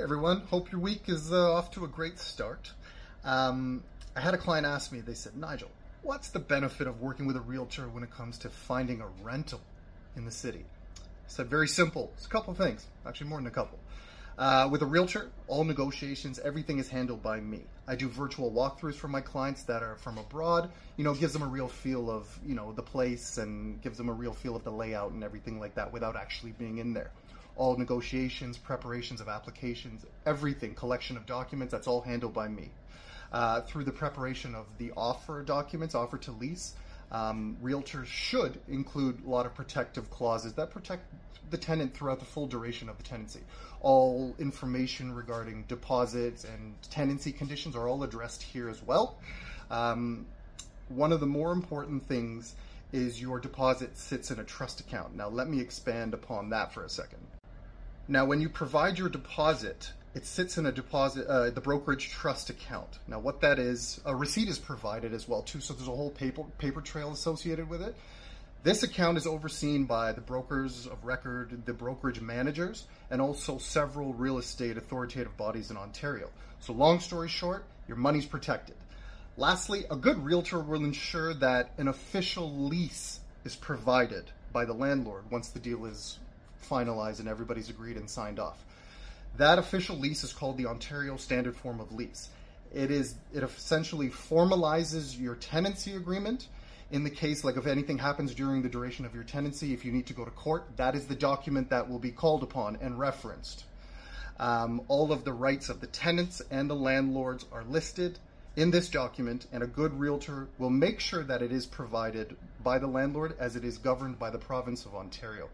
everyone. Hope your week is uh, off to a great start. Um, I had a client ask me, they said, Nigel, what's the benefit of working with a realtor when it comes to finding a rental in the city? I said, very simple. It's a couple things, actually, more than a couple. Uh, with a realtor, all negotiations, everything is handled by me. I do virtual walkthroughs for my clients that are from abroad. You know, gives them a real feel of you know the place and gives them a real feel of the layout and everything like that without actually being in there. All negotiations, preparations of applications, everything, collection of documents, that's all handled by me. Uh, through the preparation of the offer documents, offer to lease, um, realtors should include a lot of protective clauses that protect the tenant throughout the full duration of the tenancy. All information regarding deposits and tenancy conditions are all addressed here as well. Um, one of the more important things is your deposit sits in a trust account. Now, let me expand upon that for a second. Now, when you provide your deposit, it sits in a deposit, uh, the brokerage trust account. Now, what that is, a receipt is provided as well too, so there's a whole paper paper trail associated with it. This account is overseen by the brokers of record, the brokerage managers, and also several real estate authoritative bodies in Ontario. So, long story short, your money's protected. Lastly, a good realtor will ensure that an official lease is provided by the landlord once the deal is finalized and everybody's agreed and signed off. That official lease is called the Ontario Standard Form of Lease. It is it essentially formalizes your tenancy agreement. In the case, like if anything happens during the duration of your tenancy, if you need to go to court, that is the document that will be called upon and referenced. Um, all of the rights of the tenants and the landlords are listed in this document, and a good realtor will make sure that it is provided by the landlord as it is governed by the province of Ontario.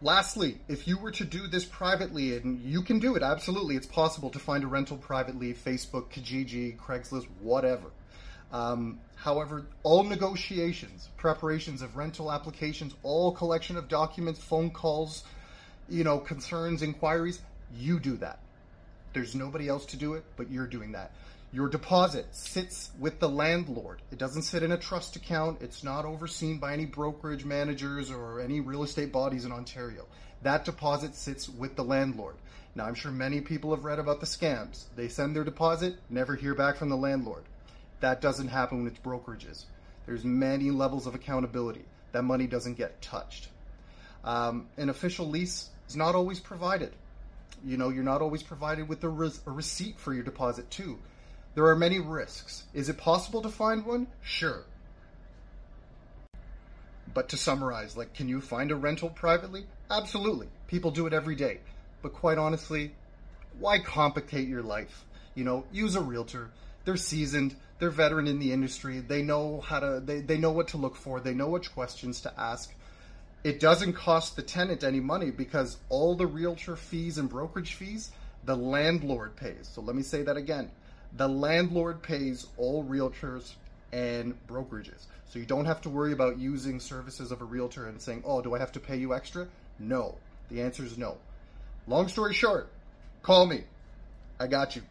Lastly, if you were to do this privately, and you can do it, absolutely, it's possible to find a rental privately, Facebook, Kijiji, Craigslist, whatever. Um, however, all negotiations, preparations of rental applications, all collection of documents, phone calls, you know, concerns, inquiries, you do that. There's nobody else to do it, but you're doing that. Your deposit sits with the landlord. It doesn't sit in a trust account. It's not overseen by any brokerage managers or any real estate bodies in Ontario. That deposit sits with the landlord. Now, I'm sure many people have read about the scams. They send their deposit, never hear back from the landlord. That doesn't happen when it's brokerages. There's many levels of accountability. That money doesn't get touched. Um, an official lease is not always provided. You know, you're not always provided with a, res- a receipt for your deposit, too. There are many risks. Is it possible to find one? Sure. But to summarize, like, can you find a rental privately? Absolutely. People do it every day. But quite honestly, why complicate your life? You know, use a realtor. They're seasoned. They're veteran in the industry. They know how to. They, they know what to look for. They know which questions to ask. It doesn't cost the tenant any money because all the realtor fees and brokerage fees the landlord pays. So let me say that again the landlord pays all realtors and brokerages. So you don't have to worry about using services of a realtor and saying, oh, do I have to pay you extra? No. The answer is no. Long story short, call me. I got you.